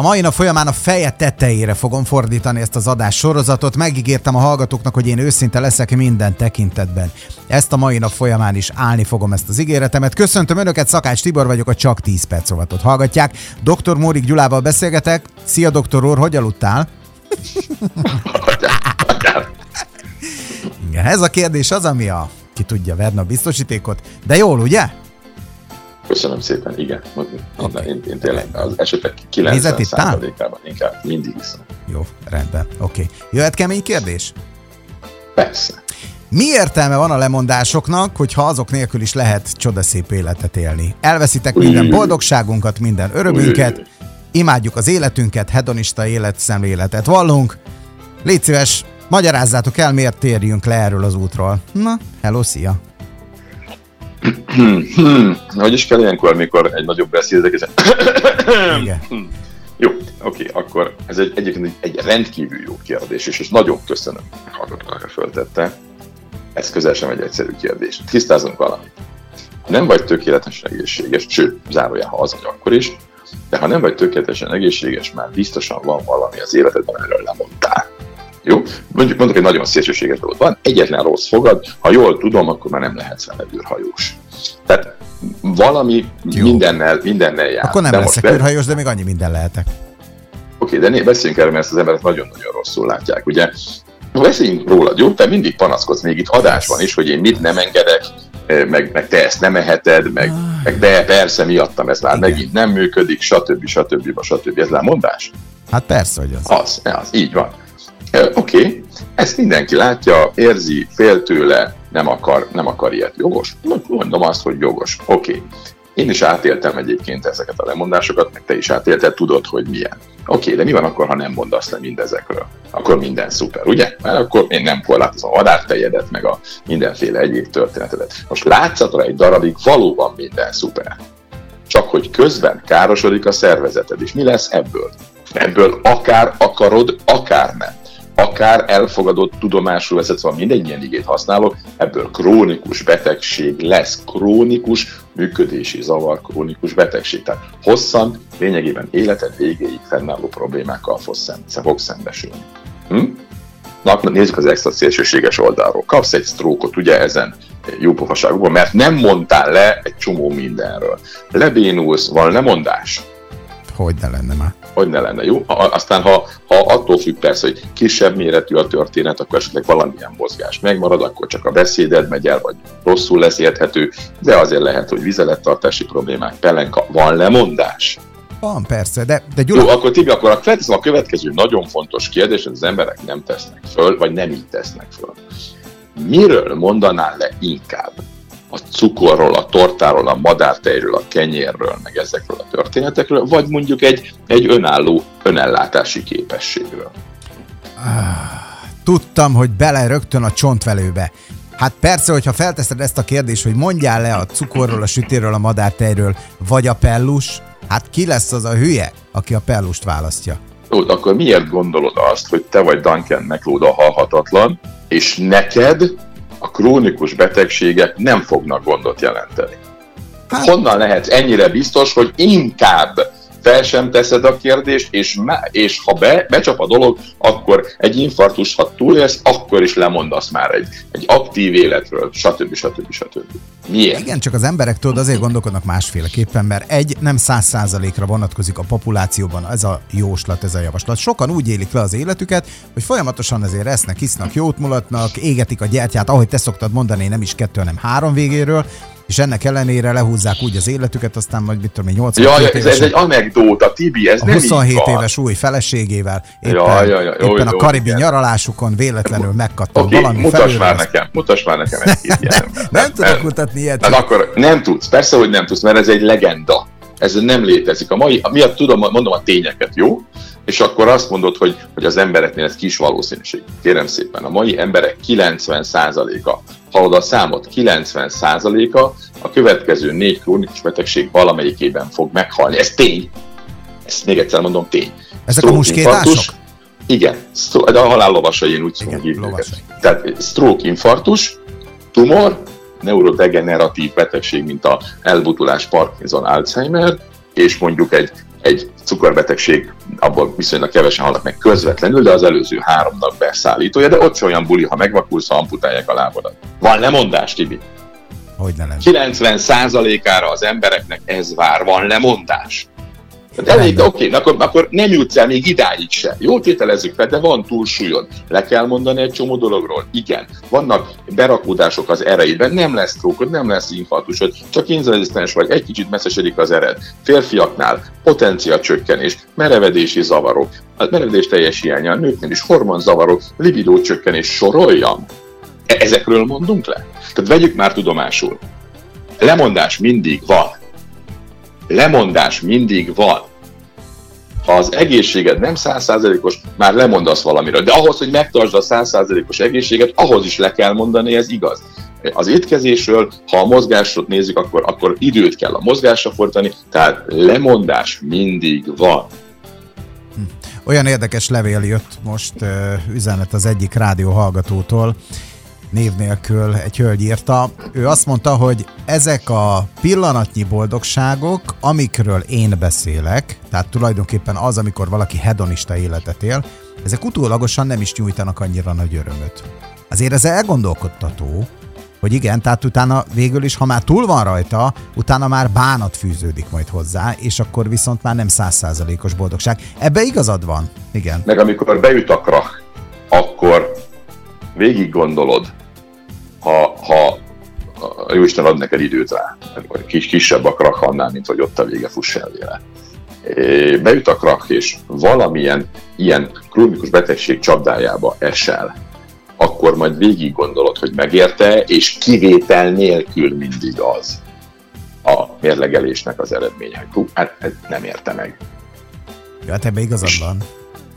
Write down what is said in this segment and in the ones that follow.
A mai nap folyamán a feje tetejére fogom fordítani ezt az adás sorozatot. Megígértem a hallgatóknak, hogy én őszinte leszek minden tekintetben. Ezt a mai nap folyamán is állni fogom ezt az ígéretemet. Köszöntöm Önöket, Szakács Tibor vagyok, a Csak 10 perc rovatot hallgatják. Dr. Mórik Gyulával beszélgetek. Szia, doktor úr, hogy aludtál? Igen, ez a kérdés az, ami a ki tudja verni a biztosítékot, de jól, ugye? Köszönöm szépen, igen. Okay. Én, én tényleg az esetek 90%-ában inkább mindig iszom. Jó, rendben, oké. Okay. Jöhet kemény kérdés? Persze. Mi értelme van a lemondásoknak, hogyha azok nélkül is lehet csodaszép életet élni? Elveszitek minden boldogságunkat, minden örömünket, imádjuk az életünket, hedonista életszemléletet vallunk. Légy szíves, magyarázzátok el, miért térjünk le erről az útról. Na, hello, szia! Hogy is kell ilyenkor, amikor egy nagyobb beszédek, ez... Igen. Jó, oké, akkor ez egy, egyébként egy, egy rendkívül jó kérdés, és, és nagyon köszönöm, hogy hallgatónak föltette. Ez közel sem egy egyszerű kérdés. Tisztázunk valamit. Nem vagy tökéletesen egészséges, sőt, zárójel, ha az vagy akkor is, de ha nem vagy tökéletesen egészséges, már biztosan van valami az életedben, amiről lemondtál. Jó? Mondjuk mondok egy nagyon szélsőséges dolgot. Van egyetlen rossz fogad, ha jól tudom, akkor már nem lehetsz vele űrhajós. Tehát valami Jó. mindennel, mindennel jár. Akkor nem de leszek most, űrhajós, de még annyi minden lehetek. Oké, de né, beszéljünk erről, mert ezt az emberek nagyon-nagyon rosszul látják. Ugye beszéljünk rólad, jó? Te mindig panaszkodsz, még itt adás van is, hogy én mit nem engedek, eh, meg, meg te ezt nem eheted, meg, meg de persze miattam ez már Igen. megint nem működik, stb. stb. stb. stb. Ez mondás? Hát persze, hogy az. Az, az, így van. Oké, ezt mindenki látja, érzi, fél tőle, nem akar, nem akar ilyet. Jogos? Mondom azt, hogy jogos. Oké. Én is átéltem egyébként ezeket a lemondásokat, meg te is átélted, tudod, hogy milyen. Oké, de mi van akkor, ha nem mondasz le mindezekről? Akkor minden szuper, ugye? Mert akkor én nem korlátozom a madártejedet, meg a mindenféle egyéb történetedet. Most látszatra egy darabig valóban minden szuper. Csak hogy közben károsodik a szervezeted, és mi lesz ebből? Ebből akár akarod, akár nem akár elfogadott tudomásul veszed, szóval mindegy ilyen igét használok, ebből krónikus betegség lesz, krónikus működési zavar, krónikus betegség. Tehát hosszan, lényegében életed végéig fennálló problémákkal fogsz szembesülni. Hm? Na, nézzük az extra szélsőséges oldalról. Kapsz egy sztrókot, ugye ezen jó pofaságokban, mert nem mondtál le egy csomó mindenről. Lebénulsz, van lemondás? Hogy ne lenne már hogy ne lenne jó. Ha, aztán, ha, ha attól függ persze, hogy kisebb méretű a történet, akkor esetleg valamilyen mozgás megmarad, akkor csak a beszéded megy el, vagy rosszul lesz érthető, de azért lehet, hogy vizelettartási problémák, pelenka, van lemondás. Van, persze, de, de Gyula... Jó, akkor Tibi, akkor a, a következő nagyon fontos kérdés, hogy az emberek nem tesznek föl, vagy nem így tesznek föl. Miről mondanál le inkább? A cukorról, a tortáról, a madártejről, a kenyérről, meg ezekről a történetekről, vagy mondjuk egy, egy önálló önellátási képességről. Tudtam, hogy bele rögtön a csontvelőbe. Hát persze, hogyha felteszed ezt a kérdést, hogy mondjál le a cukorról, a sütéről, a madártejről, vagy a pellus, hát ki lesz az a hülye, aki a pellust választja? Jó, akkor miért gondolod azt, hogy te vagy Duncan McLeod a halhatatlan, és neked krónikus betegségek nem fognak gondot jelenteni. Hát. Honnan lehetsz ennyire biztos, hogy inkább fel sem teszed a kérdést, és, és ha be, becsap a dolog, akkor egy infarktus, ha túlélsz, akkor is lemondasz már egy, egy aktív életről, stb. stb. stb. Miért? Igen, csak az emberek tudod azért gondolkodnak másféleképpen, mert egy nem száz százalékra vonatkozik a populációban ez a jóslat, ez a javaslat. Sokan úgy élik le az életüket, hogy folyamatosan azért esznek, isznak, jót mulatnak, égetik a gyertyát, ahogy te szoktad mondani, nem is kettő, hanem három végéről, és ennek ellenére lehúzzák úgy az életüket, aztán majd mit tudom én, 80 ja, ez, ez egy anekdóta, Tibi, ez a nem 27 így éves új feleségével éppen, ja, ja, ja, jó, éppen jó, a karibi igen. nyaralásukon véletlenül megkattam okay, valami mutass felül, már nekem, mutass már nekem egy nem, nem tudok mutatni ilyet. Hát akkor nem tudsz, persze, hogy nem tudsz, mert ez egy legenda. Ez nem létezik. A mai, miatt tudom, mondom a tényeket, jó? És akkor azt mondod, hogy, hogy az embereknél ez kis valószínűség. Kérem szépen, a mai emberek 90%-a, hallod a számot, 90%-a a következő négy krónikus betegség valamelyikében fog meghalni. Ez tény. Ezt még egyszer mondom, tény. Ezek stroke, a muskétások? Igen, de a halál lovasai, én úgy szokom hívni Tehát stroke, infartus, tumor, neurodegeneratív betegség, mint a elbutulás, Parkinson, Alzheimer, és mondjuk egy egy cukorbetegség, abból viszonylag kevesen halnak meg közvetlenül, de az előző háromnak beszállítója, de ott se olyan buli, ha megvakulsz, ha amputálják a lábadat. Van lemondás, Tibi? Hogy ne 90%-ára az embereknek ez vár, van lemondás. Tehát elég, oké, okay, akkor, akkor nem jutsz el még idáig se. Jó, tételezzük fel, de van túlsúlyod. Le kell mondani egy csomó dologról. Igen, vannak berakódások az ereidben, nem lesz trókod, nem lesz infarktusod, csak inzalisztens vagy, egy kicsit messzesedik az ered. Férfiaknál potencia csökkenés, merevedési zavarok, merevedés teljes hiánya, nőknél is hormonzavarok, libidó csökkenés, soroljam. E- ezekről mondunk le? Tehát vegyük már tudomásul. Lemondás mindig van lemondás mindig van. Ha az egészséged nem százszázalékos, már lemondasz valamiről. De ahhoz, hogy megtartsd a százszázalékos egészséget, ahhoz is le kell mondani, ez igaz. Az étkezésről, ha a mozgásot nézzük, akkor, akkor időt kell a mozgásra fordítani, tehát lemondás mindig van. Hm. Olyan érdekes levél jött most üzenet az egyik rádió hallgatótól, név nélkül egy hölgy írta. Ő azt mondta, hogy ezek a pillanatnyi boldogságok, amikről én beszélek, tehát tulajdonképpen az, amikor valaki hedonista életet él, ezek utólagosan nem is nyújtanak annyira nagy örömöt. Azért ez elgondolkodtató, hogy igen, tehát utána végül is, ha már túl van rajta, utána már bánat fűződik majd hozzá, és akkor viszont már nem százszázalékos boldogság. Ebbe igazad van, igen. Meg amikor beüt a krach, akkor végig gondolod, ha, ha a Jóisten ad neked időt rá, kis, kisebb a krak annál, mint hogy ott a vége fuss el vele. Beüt a krak, és valamilyen ilyen krónikus betegség csapdájába esel, akkor majd végig gondolod, hogy megérte, és kivétel nélkül mindig az a mérlegelésnek az eredménye. Hú, hát, hát nem érte meg. Ja, hát ebbe igazad van.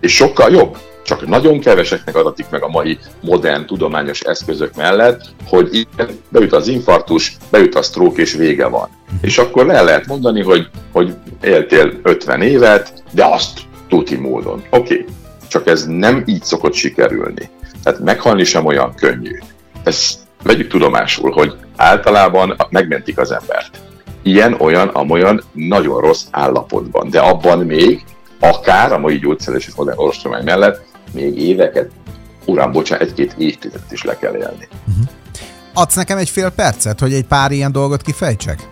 És sokkal jobb, csak nagyon keveseknek adatik meg a mai modern tudományos eszközök mellett, hogy igen, beüt az infarktus, beüt a stroke és vége van. Mhm. És akkor le lehet mondani, hogy, hogy éltél 50 évet, de azt tuti módon. Oké, okay. csak ez nem így szokott sikerülni. Tehát meghalni sem olyan könnyű. Ezt vegyük tudomásul, hogy általában megmentik az embert. Ilyen, olyan, amolyan nagyon rossz állapotban, de abban még akár a mai gyógyszeres és modern orvostudomány mellett még éveket, uram, bocsánat, egy-két évtizedet is le kell élni. Uh-huh. Adsz nekem egy fél percet, hogy egy pár ilyen dolgot kifejtsek?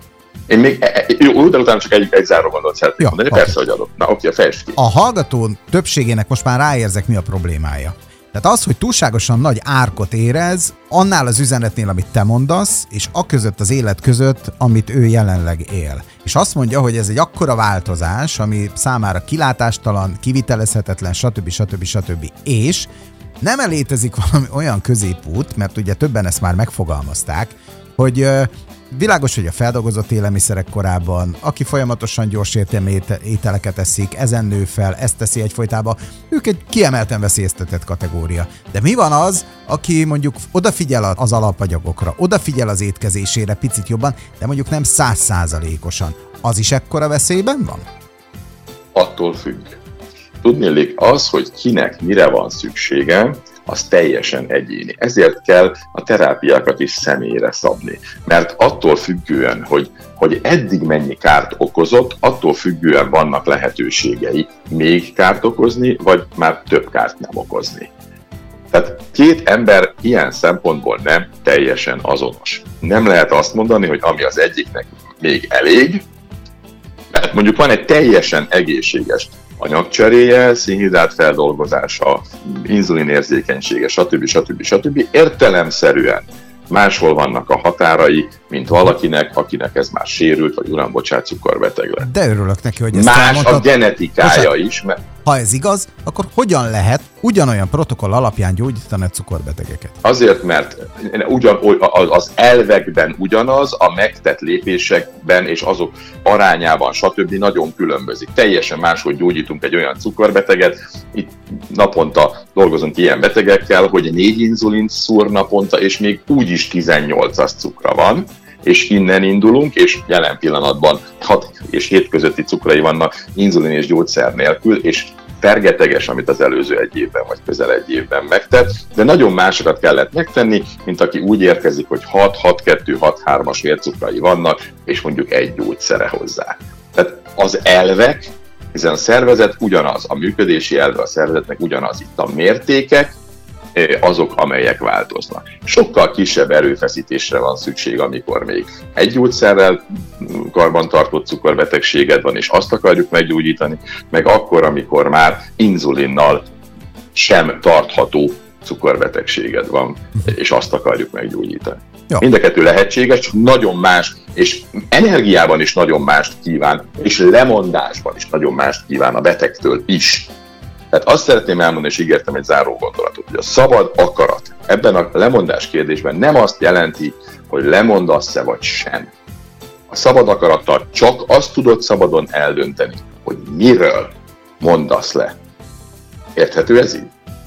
Én még, e, e, jó, de utána csak egy, egy záró gondot szeretnék ja, mondani, okay. persze, hogy adok. Na, oké, fejtsd ki. A hallgató többségének most már ráérzek, mi a problémája. Tehát az, hogy túlságosan nagy árkot érez, annál az üzenetnél, amit te mondasz, és a között az élet között, amit ő jelenleg él. És azt mondja, hogy ez egy akkora változás, ami számára kilátástalan, kivitelezhetetlen, stb. stb. stb. És nem létezik valami olyan középút, mert ugye többen ezt már megfogalmazták, hogy Világos, hogy a feldolgozott élelmiszerek korában, aki folyamatosan gyors ételeket eszik, ezen nő fel, ezt teszi egyfolytában, ők egy kiemelten veszélyeztetett kategória. De mi van az, aki mondjuk odafigyel az alapanyagokra, odafigyel az étkezésére picit jobban, de mondjuk nem százszázalékosan. Az is ekkora veszélyben van? Attól függ. Tudnélik az, hogy kinek mire van szüksége, az teljesen egyéni. Ezért kell a terápiákat is személyre szabni. Mert attól függően, hogy, hogy eddig mennyi kárt okozott, attól függően vannak lehetőségei még kárt okozni, vagy már több kárt nem okozni. Tehát két ember ilyen szempontból nem teljesen azonos. Nem lehet azt mondani, hogy ami az egyiknek még elég, mert mondjuk van egy teljesen egészséges anyagcseréje, színhidrát feldolgozása, inzulinérzékenysége, stb. stb. stb. értelemszerűen máshol vannak a határai, mint valakinek, akinek ez már sérült, vagy uram, bocsánat, cukorbeteg lett. De örülök neki, hogy ezt Más elmondtad. a genetikája Bocsánat, is. Mert... Ha ez igaz, akkor hogyan lehet ugyanolyan protokoll alapján gyógyítani a cukorbetegeket? Azért, mert ugyan, az elvekben ugyanaz, a megtett lépésekben és azok arányában, stb. nagyon különbözik. Teljesen máshogy gyógyítunk egy olyan cukorbeteget. Itt naponta dolgozunk ilyen betegekkel, hogy négy inzulint szúr naponta, és még úgy is 18-as cukra van és innen indulunk, és jelen pillanatban 6 és 7 közötti cukrai vannak inzulin és gyógyszer nélkül, és fergeteges, amit az előző egy évben vagy közel egy évben megtett, de nagyon másokat kellett megtenni, mint aki úgy érkezik, hogy 6-6-2-6-3-as vércukrai vannak, és mondjuk egy gyógyszere hozzá. Tehát az elvek hiszen a szervezet ugyanaz, a működési elve a szervezetnek ugyanaz. Itt a mértékek, azok, amelyek változnak. Sokkal kisebb erőfeszítésre van szükség, amikor még egy gyógyszerrel karbantartott cukorbetegséged van, és azt akarjuk meggyógyítani, meg akkor, amikor már inzulinnal sem tartható cukorbetegséged van, és azt akarjuk meggyógyítani. Jó. Mind a kettő lehetséges, csak nagyon más, és energiában is nagyon mást kíván, és lemondásban is nagyon mást kíván a betegtől is. Tehát azt szeretném elmondani, és ígértem egy záró gondolatot, hogy a szabad akarat ebben a lemondás kérdésben nem azt jelenti, hogy lemondasz-e vagy sem. A szabad akarattal csak azt tudod szabadon eldönteni, hogy miről mondasz le. Érthető ez így?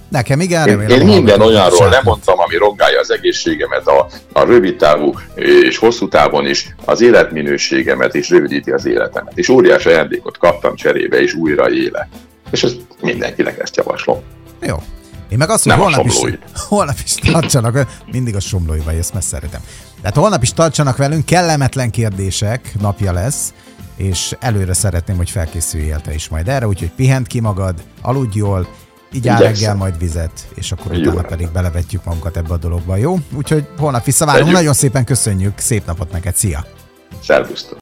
Nekem igen, Én, én minden olyanról lemondtam, ami rongálja az egészségemet, a, a rövid távú és hosszú távon is, az életminőségemet és rövidíti az életemet. És óriás ajándékot kaptam cserébe, és újra éle. És ezt mindenkinek ezt javaslom. Jó. Én meg azt, hogy holnap is, holnap is tartsanak, mindig a somlóival, ezt messze szeretem. Tehát holnap is tartsanak velünk, kellemetlen kérdések napja lesz, és előre szeretném, hogy felkészüljél te is majd erre, úgyhogy pihent ki magad, aludj jól, így áll reggel majd vizet, és akkor jó, utána pedig belevetjük magunkat ebbe a dologba, jó? Úgyhogy holnap visszavárunk, nagyon szépen köszönjük, szép napot neked, szia! Szervusztok!